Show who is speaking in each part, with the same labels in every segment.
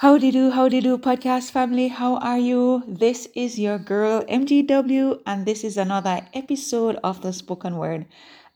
Speaker 1: Howdy do, howdy do, podcast family. How are you? This is your girl MGW, and this is another episode of the spoken word.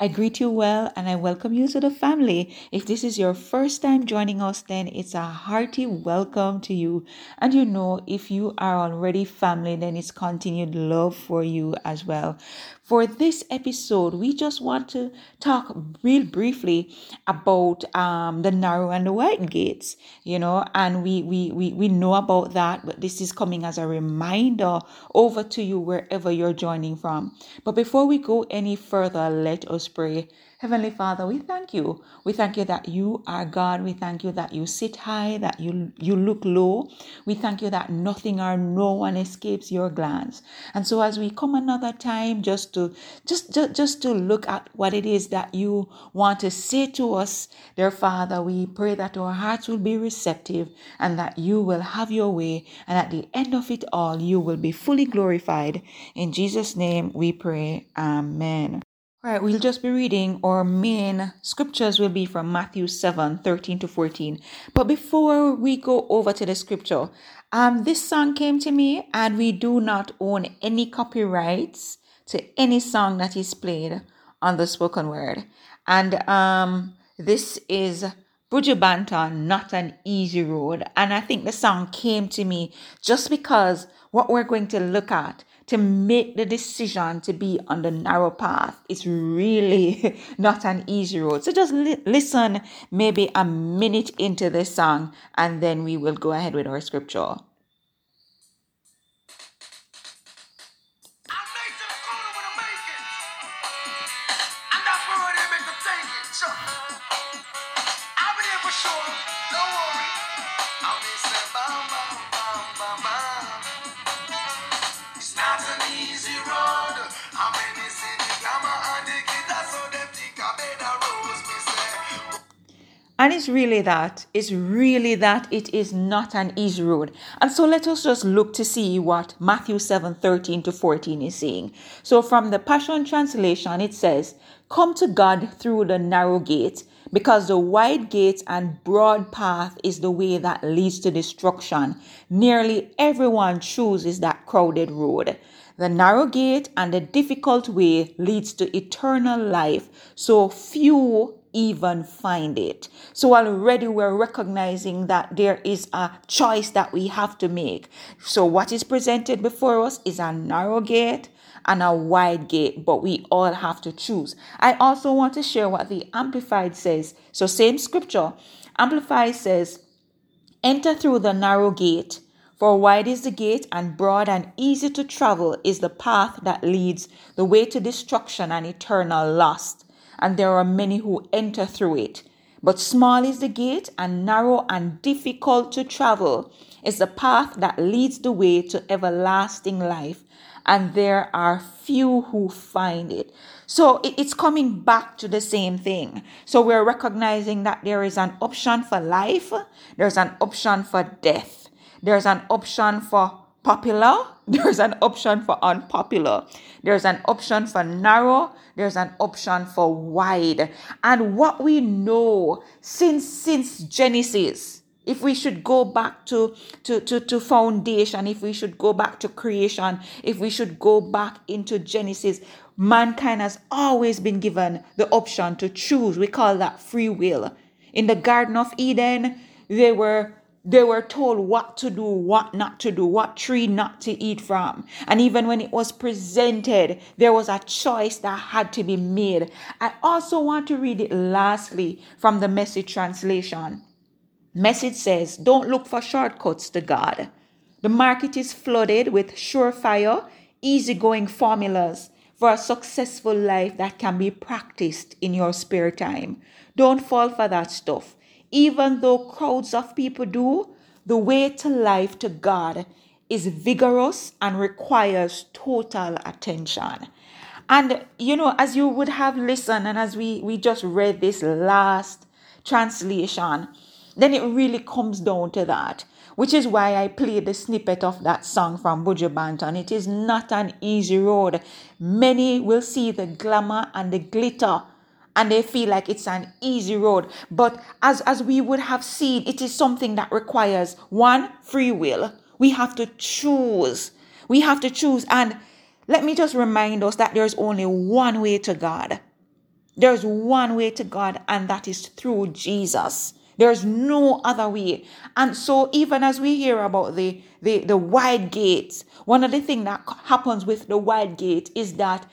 Speaker 1: I greet you well and I welcome you to the family. If this is your first time joining us, then it's a hearty welcome to you. And you know, if you are already family, then it's continued love for you as well. For this episode, we just want to talk real briefly about um, the narrow and the wide gates, you know, and we, we, we, we know about that, but this is coming as a reminder over to you wherever you're joining from. But before we go any further, let us pray. Heavenly Father, we thank you. We thank you that you are God. We thank you that you sit high, that you you look low. We thank you that nothing or no one escapes your glance. And so as we come another time just to just just, just to look at what it is that you want to say to us, dear Father, we pray that our hearts will be receptive and that you will have your way and at the end of it all you will be fully glorified. In Jesus name we pray. Amen. All right, we'll just be reading our main scriptures will be from Matthew 7 13 to 14. But before we go over to the scripture, um, this song came to me, and we do not own any copyrights to any song that is played on the spoken word. And um, this is Buju Banton, Not an Easy Road. And I think the song came to me just because what we're going to look at to make the decision to be on the narrow path is really not an easy road. So just li- listen maybe a minute into this song and then we will go ahead with our scripture. And it's really that. It's really that it is not an easy road. And so let us just look to see what Matthew 7 13 to 14 is saying. So from the Passion Translation, it says, Come to God through the narrow gate, because the wide gate and broad path is the way that leads to destruction. Nearly everyone chooses that crowded road. The narrow gate and the difficult way leads to eternal life, so few even find it. So already we're recognizing that there is a choice that we have to make. So what is presented before us is a narrow gate and a wide gate, but we all have to choose. I also want to share what the Amplified says. So same scripture. Amplified says, enter through the narrow gate. For wide is the gate, and broad and easy to travel is the path that leads the way to destruction and eternal loss and there are many who enter through it. But small is the gate, and narrow and difficult to travel is the path that leads the way to everlasting life, and there are few who find it. So it's coming back to the same thing. So we're recognizing that there is an option for life, there's an option for death, there's an option for popular, there's an option for unpopular, there's an option for narrow, there's an option for wide. And what we know since since Genesis, if we should go back to, to, to, to foundation, if we should go back to creation, if we should go back into Genesis, mankind has always been given the option to choose. We call that free will. In the Garden of Eden, they were they were told what to do, what not to do, what tree not to eat from. And even when it was presented, there was a choice that had to be made. I also want to read it lastly from the message translation. Message says, Don't look for shortcuts to God. The market is flooded with surefire, easygoing formulas for a successful life that can be practiced in your spare time. Don't fall for that stuff. Even though crowds of people do, the way to life to God is vigorous and requires total attention. And you know, as you would have listened, and as we, we just read this last translation, then it really comes down to that, which is why I played the snippet of that song from Buju Banton. It is not an easy road. Many will see the glamour and the glitter and they feel like it's an easy road. But as, as we would have seen, it is something that requires one, free will. We have to choose. We have to choose. And let me just remind us that there's only one way to God. There's one way to God, and that is through Jesus. There's no other way. And so even as we hear about the, the, the wide gates, one of the things that happens with the wide gate is that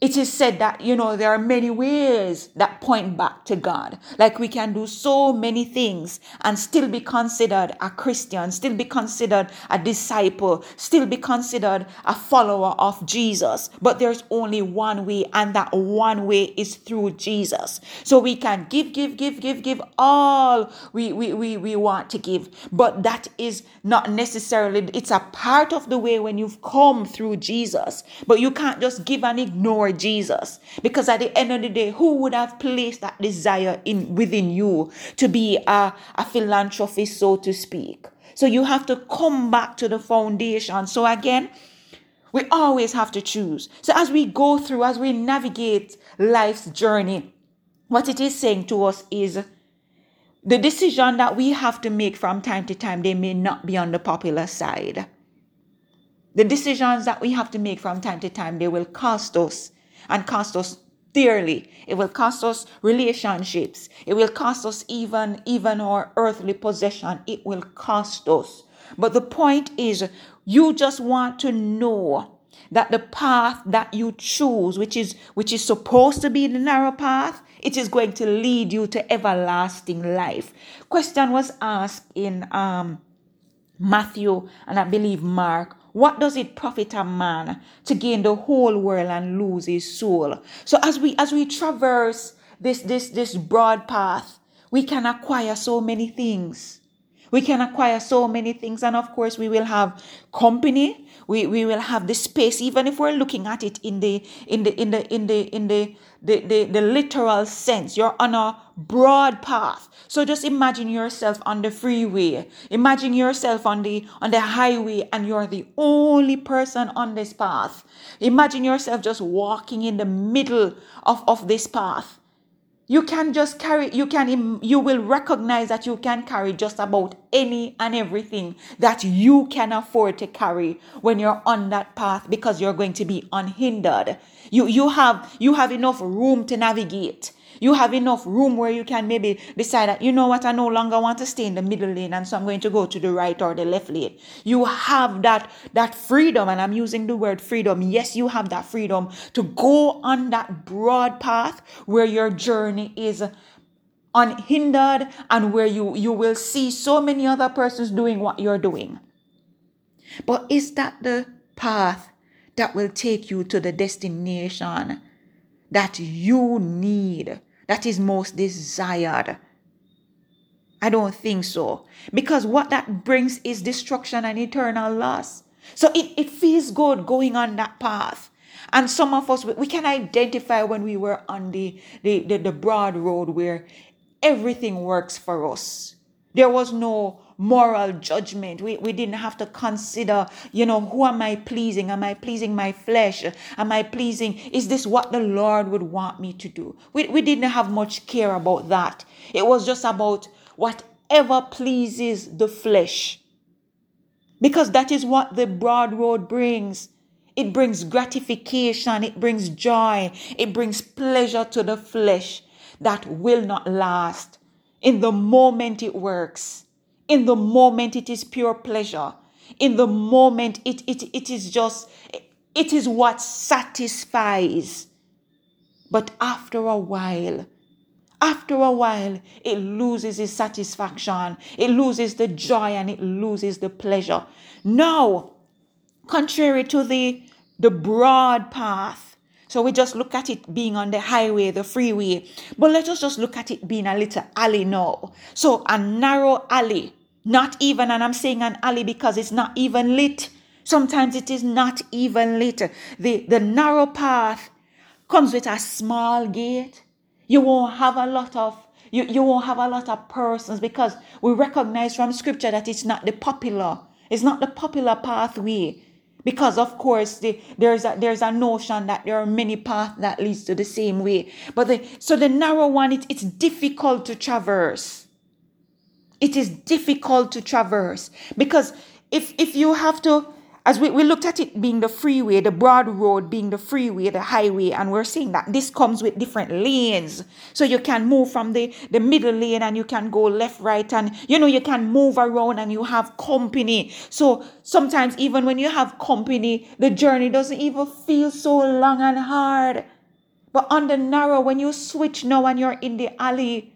Speaker 1: it is said that, you know, there are many ways that point back to God. Like we can do so many things and still be considered a Christian, still be considered a disciple, still be considered a follower of Jesus. But there's only one way, and that one way is through Jesus. So we can give, give, give, give, give all we, we, we, we want to give. But that is not necessarily, it's a part of the way when you've come through Jesus. But you can't just give and ignore Jesus. Because at the end of the day, who would have placed that desire in within you to be a, a philanthropist, so to speak? So you have to come back to the foundation. So again, we always have to choose. So as we go through, as we navigate life's journey, what it is saying to us is the decision that we have to make from time to time, they may not be on the popular side. The decisions that we have to make from time to time, they will cost us and cost us dearly. It will cost us relationships. It will cost us even even our earthly possession. It will cost us. But the point is you just want to know that the path that you choose which is which is supposed to be the narrow path it is going to lead you to everlasting life question was asked in um matthew and i believe mark what does it profit a man to gain the whole world and lose his soul? So as we as we traverse this this this broad path, we can acquire so many things. We can acquire so many things, and of course, we will have company. We, we will have the space, even if we're looking at it in the in the in the in the in the the, the, the literal sense. You're on a broad path. So just imagine yourself on the freeway. Imagine yourself on the on the highway and you're the only person on this path. Imagine yourself just walking in the middle of, of this path. You can just carry, you can, you will recognize that you can carry just about any and everything that you can afford to carry when you're on that path because you're going to be unhindered. You, you have, you have enough room to navigate. You have enough room where you can maybe decide that, you know what, I no longer want to stay in the middle lane and so I'm going to go to the right or the left lane. You have that, that freedom, and I'm using the word freedom. Yes, you have that freedom to go on that broad path where your journey is unhindered and where you, you will see so many other persons doing what you're doing. But is that the path that will take you to the destination that you need? That is most desired. I don't think so. Because what that brings is destruction and eternal loss. So it, it feels good going on that path. And some of us, we can identify when we were on the, the, the, the broad road where everything works for us. There was no moral judgment. We, we didn't have to consider, you know, who am I pleasing? Am I pleasing my flesh? Am I pleasing? Is this what the Lord would want me to do? We, we didn't have much care about that. It was just about whatever pleases the flesh. Because that is what the broad road brings. It brings gratification, it brings joy, it brings pleasure to the flesh that will not last. In the moment it works, in the moment, it is pure pleasure. In the moment, it, it, it is just, it is what satisfies. But after a while, after a while, it loses its satisfaction, it loses the joy, and it loses the pleasure. Now, contrary to the, the broad path, so we just look at it being on the highway, the freeway, but let us just look at it being a little alley now. So, a narrow alley not even, and I'm saying an alley because it's not even lit. Sometimes it is not even lit. The, the narrow path comes with a small gate. You won't have a lot of you, you won't have a lot of persons because we recognize from scripture that it's not the popular, it's not the popular pathway. because of course the, there's a there's a notion that there are many paths that leads to the same way but the so the narrow one it, it's difficult to traverse it is difficult to traverse because if if you have to as we, we looked at it being the freeway, the broad road being the freeway, the highway, and we're seeing that this comes with different lanes. So you can move from the, the middle lane and you can go left, right, and you know, you can move around and you have company. So sometimes, even when you have company, the journey doesn't even feel so long and hard. But on the narrow, when you switch now and you're in the alley,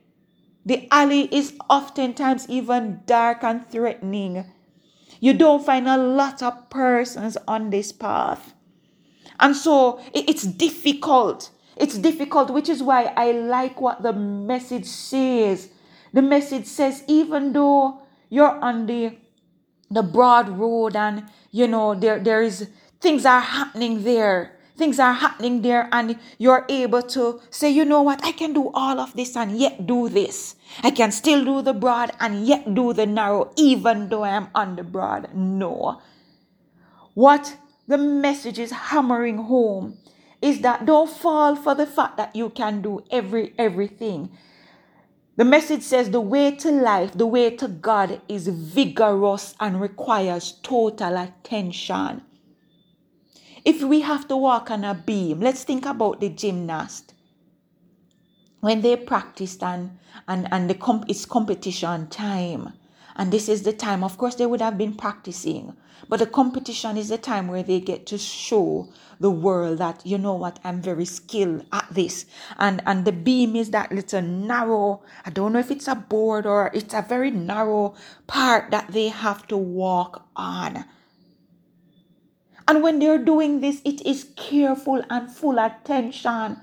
Speaker 1: the alley is oftentimes even dark and threatening. You don't find a lot of persons on this path. And so it's difficult. It's difficult, which is why I like what the message says. The message says, even though you're on the the broad road and you know there there is things are happening there things are happening there and you're able to say, you know what, I can do all of this and yet do this. I can still do the broad and yet do the narrow, even though I am on the broad. No. What the message is hammering home is that don't fall for the fact that you can do every everything. The message says the way to life, the way to God is vigorous and requires total attention. If we have to walk on a beam, let's think about the gymnast. When they practiced and, and, and the comp- it's competition time, and this is the time, of course, they would have been practicing, but the competition is the time where they get to show the world that, you know what, I'm very skilled at this. And, and the beam is that little narrow, I don't know if it's a board or it's a very narrow part that they have to walk on. And when they're doing this, it is careful and full attention.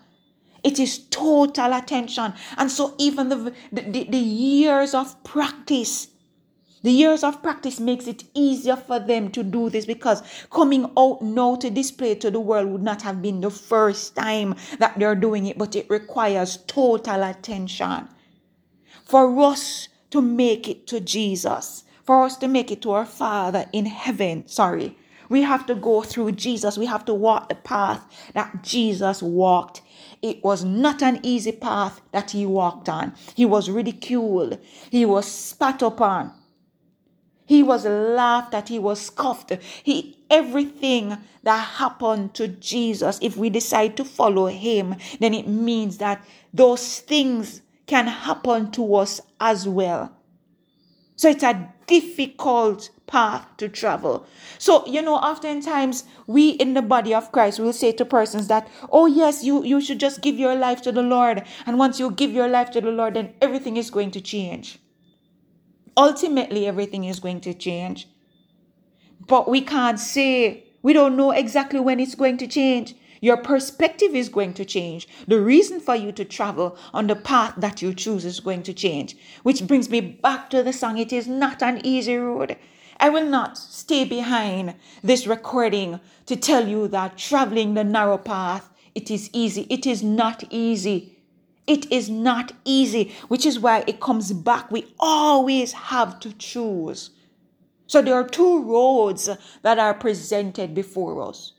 Speaker 1: It is total attention. And so even the, the, the, years of practice, the years of practice makes it easier for them to do this because coming out now to display to the world would not have been the first time that they're doing it, but it requires total attention. For us to make it to Jesus, for us to make it to our Father in heaven, sorry, we have to go through Jesus. We have to walk the path that Jesus walked. It was not an easy path that he walked on. He was ridiculed. He was spat upon. He was laughed at. He was scoffed. He everything that happened to Jesus, if we decide to follow him, then it means that those things can happen to us as well. So it's a difficult path to travel. So, you know, oftentimes we in the body of Christ will say to persons that, oh, yes, you, you should just give your life to the Lord. And once you give your life to the Lord, then everything is going to change. Ultimately, everything is going to change. But we can't say, we don't know exactly when it's going to change. Your perspective is going to change. The reason for you to travel on the path that you choose is going to change. Which brings me back to the song It is not an easy road. I will not stay behind this recording to tell you that traveling the narrow path, it is easy. It is not easy. It is not easy, which is why it comes back. We always have to choose. So there are two roads that are presented before us.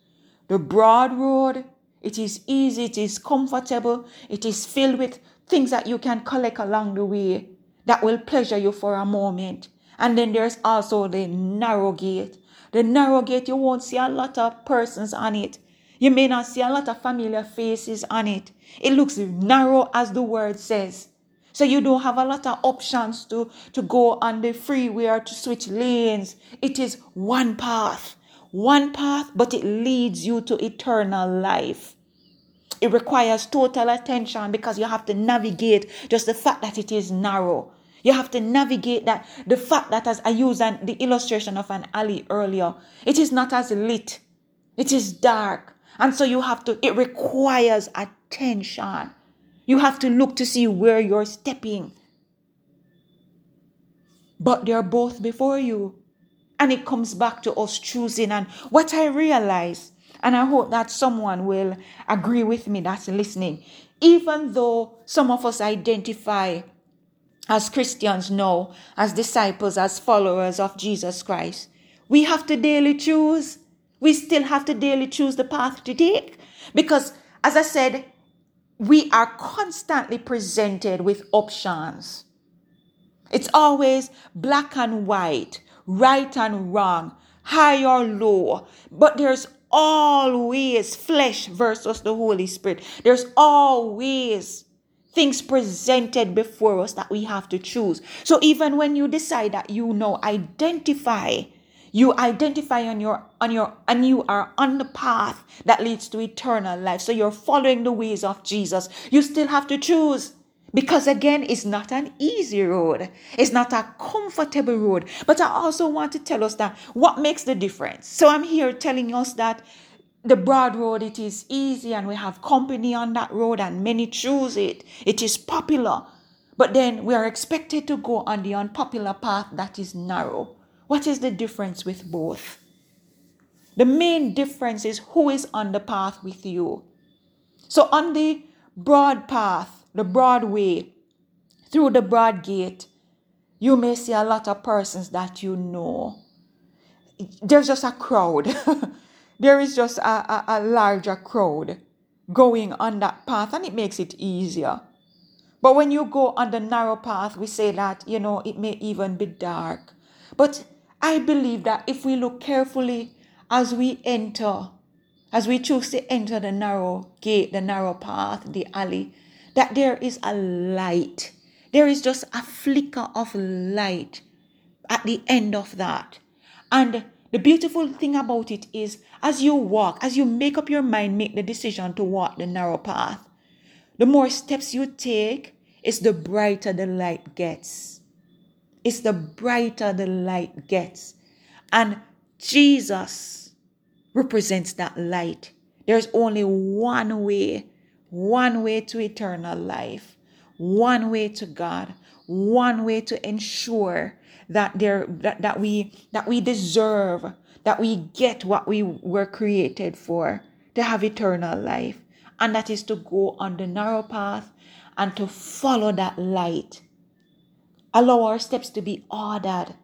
Speaker 1: The broad road, it is easy, it is comfortable, it is filled with things that you can collect along the way that will pleasure you for a moment. And then there's also the narrow gate. The narrow gate, you won't see a lot of persons on it. You may not see a lot of familiar faces on it. It looks narrow as the word says. So you don't have a lot of options to, to go on the freeway or to switch lanes. It is one path one path, but it leads you to eternal life. It requires total attention because you have to navigate just the fact that it is narrow. You have to navigate that the fact that as I used an, the illustration of an alley earlier, it is not as lit. It is dark. And so you have to, it requires attention. You have to look to see where you're stepping. But they're both before you. And it comes back to us choosing. And what I realize, and I hope that someone will agree with me that's listening, even though some of us identify as Christians now, as disciples, as followers of Jesus Christ, we have to daily choose. We still have to daily choose the path to take. Because, as I said, we are constantly presented with options. It's always black and white, right and wrong, high or low. But there's always flesh versus the Holy Spirit. There's always things presented before us that we have to choose. So even when you decide that you know, identify you identify on your on your and you are on the path that leads to eternal life. So you're following the ways of jesus. You still have to choose. Because again it's not an easy road. It's not a comfortable road. But i also want to tell us that what makes the difference? So i'm here telling us that the broad road it is easy and we have company on that road and many choose it it is popular but then we are expected to go on the unpopular path that is narrow what is the difference with both? The main difference is who is on the path with you. So, on the broad path, the broad way, through the broad gate, you may see a lot of persons that you know. There's just a crowd. there is just a, a, a larger crowd going on that path, and it makes it easier. But when you go on the narrow path, we say that, you know, it may even be dark. But I believe that if we look carefully as we enter, as we choose to enter the narrow gate, the narrow path, the alley, that there is a light. There is just a flicker of light at the end of that. And the beautiful thing about it is, as you walk, as you make up your mind, make the decision to walk the narrow path, the more steps you take, it's the brighter the light gets it's the brighter the light gets. And Jesus represents that light. There's only one way, one way to eternal life, one way to God, one way to ensure that there that, that we that we deserve, that we get what we were created for, to have eternal life. And that is to go on the narrow path and to follow that light Allow our steps to be ordered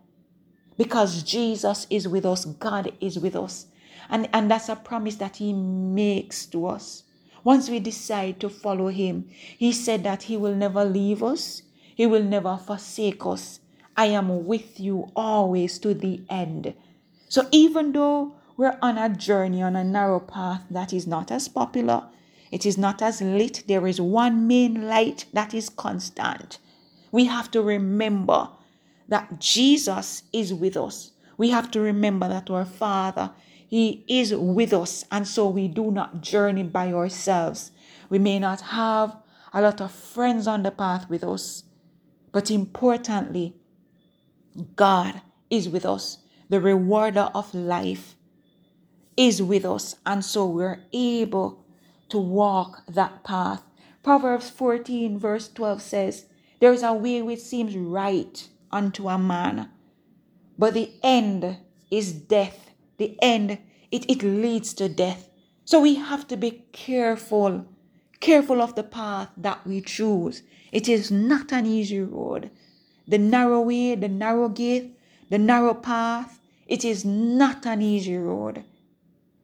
Speaker 1: because Jesus is with us, God is with us. And, and that's a promise that He makes to us. Once we decide to follow Him, He said that He will never leave us, He will never forsake us. I am with you always to the end. So even though we're on a journey on a narrow path that is not as popular, it is not as lit, there is one main light that is constant we have to remember that Jesus is with us. We have to remember that our Father, He is with us, and so we do not journey by ourselves. We may not have a lot of friends on the path with us, but importantly, God is with us. The rewarder of life is with us, and so we're able to walk that path. Proverbs 14, verse 12 says, there is a way which seems right unto a man, but the end is death. The end, it, it leads to death. So we have to be careful, careful of the path that we choose. It is not an easy road. The narrow way, the narrow gate, the narrow path, it is not an easy road.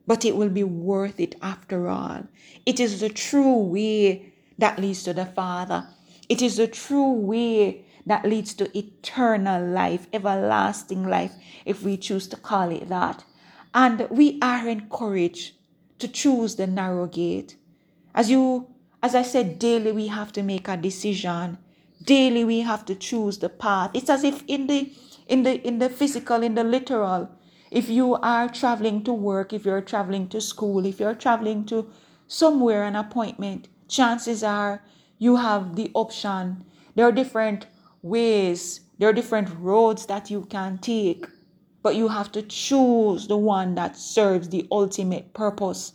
Speaker 1: But it will be worth it after all. It is the true way that leads to the Father. It is the true way that leads to eternal life, everlasting life, if we choose to call it that. And we are encouraged to choose the narrow gate. As you as I said, daily we have to make a decision. Daily we have to choose the path. It's as if in the in the in the physical, in the literal, if you are traveling to work, if you're traveling to school, if you're traveling to somewhere an appointment, chances are you have the option. There are different ways, there are different roads that you can take, but you have to choose the one that serves the ultimate purpose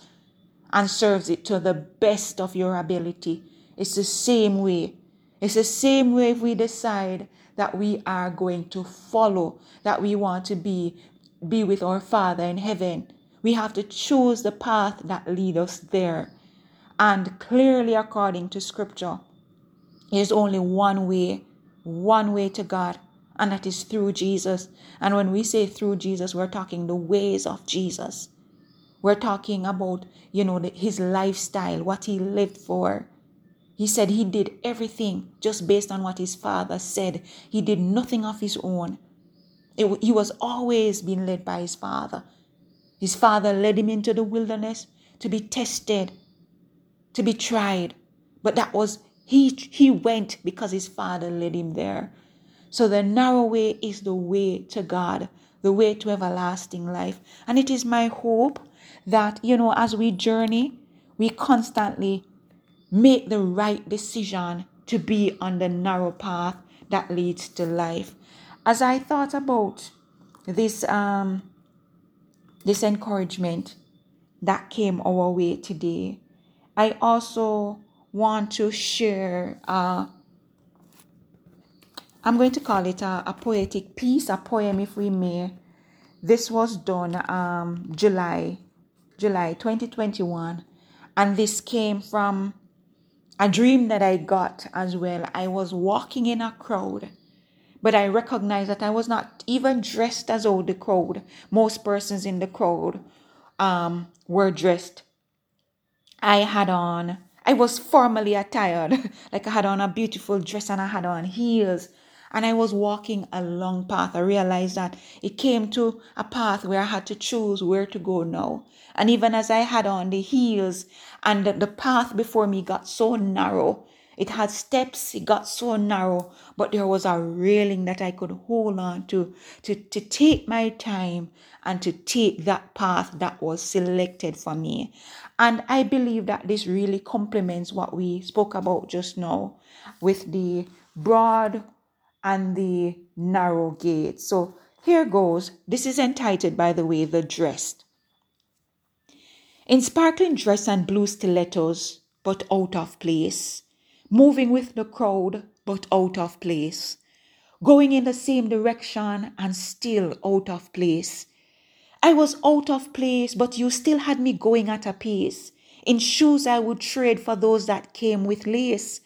Speaker 1: and serves it to the best of your ability. It's the same way. It's the same way if we decide that we are going to follow, that we want to be be with our Father in heaven. We have to choose the path that lead us there and clearly according to scripture. There's only one way, one way to God, and that is through Jesus. And when we say through Jesus, we're talking the ways of Jesus. We're talking about, you know, the, his lifestyle, what he lived for. He said he did everything just based on what his father said. He did nothing of his own. It, he was always being led by his father. His father led him into the wilderness to be tested, to be tried. But that was, he, he went because his father led him there. So the narrow way is the way to God, the way to everlasting life. And it is my hope that, you know, as we journey, we constantly make the right decision to be on the narrow path that leads to life. As I thought about this um this encouragement that came our way today, I also want to share uh I'm going to call it a, a poetic piece, a poem if we may. This was done um July July 2021 and this came from a dream that I got as well. I was walking in a crowd, but I recognized that I was not even dressed as all the crowd. Most persons in the crowd um, were dressed. I had on, I was formally attired, like I had on a beautiful dress and I had on heels. And I was walking a long path. I realized that it came to a path where I had to choose where to go now. And even as I had on the heels and the, path before me got so narrow, it had steps, it got so narrow, but there was a railing that I could hold on to, to, to take my time and to take that path that was selected for me. And I believe that this really complements what we spoke about just now with the broad and the narrow gate. So here goes. This is entitled, by the way, The Dressed. In sparkling dress and blue stilettos, but out of place. Moving with the crowd, but out of place. Going in the same direction and still out of place. I was out of place, but you still had me going at a pace. In shoes I would trade for those that came with lace.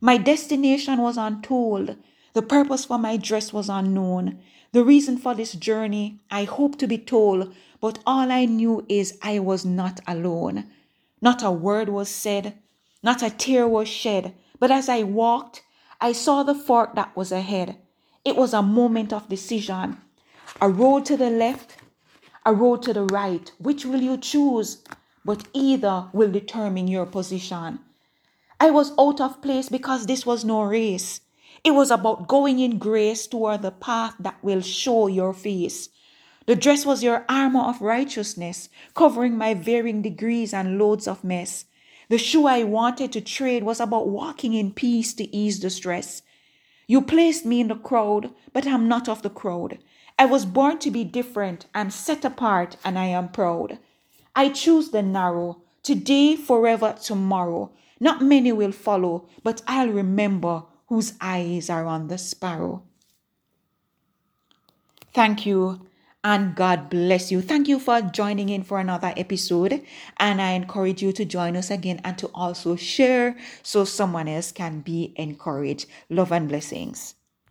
Speaker 1: My destination was untold, the purpose for my dress was unknown. The reason for this journey I hope to be told, but all I knew is I was not alone. Not a word was said, not a tear was shed, but as I walked, I saw the fork that was ahead. It was a moment of decision. A road to the left, a road to the right. Which will you choose? But either will determine your position. I was out of place because this was no race. It was about going in grace toward the path that will show your face. The dress was your armor of righteousness, covering my varying degrees and loads of mess. The shoe I wanted to trade was about walking in peace to ease the stress. You placed me in the crowd, but I'm not of the crowd. I was born to be different. I'm set apart and I am proud. I choose the narrow, today, forever, tomorrow. Not many will follow, but I'll remember whose eyes are on the sparrow. Thank you and God bless you. Thank you for joining in for another episode. And I encourage you to join us again and to also share so someone else can be encouraged. Love and blessings.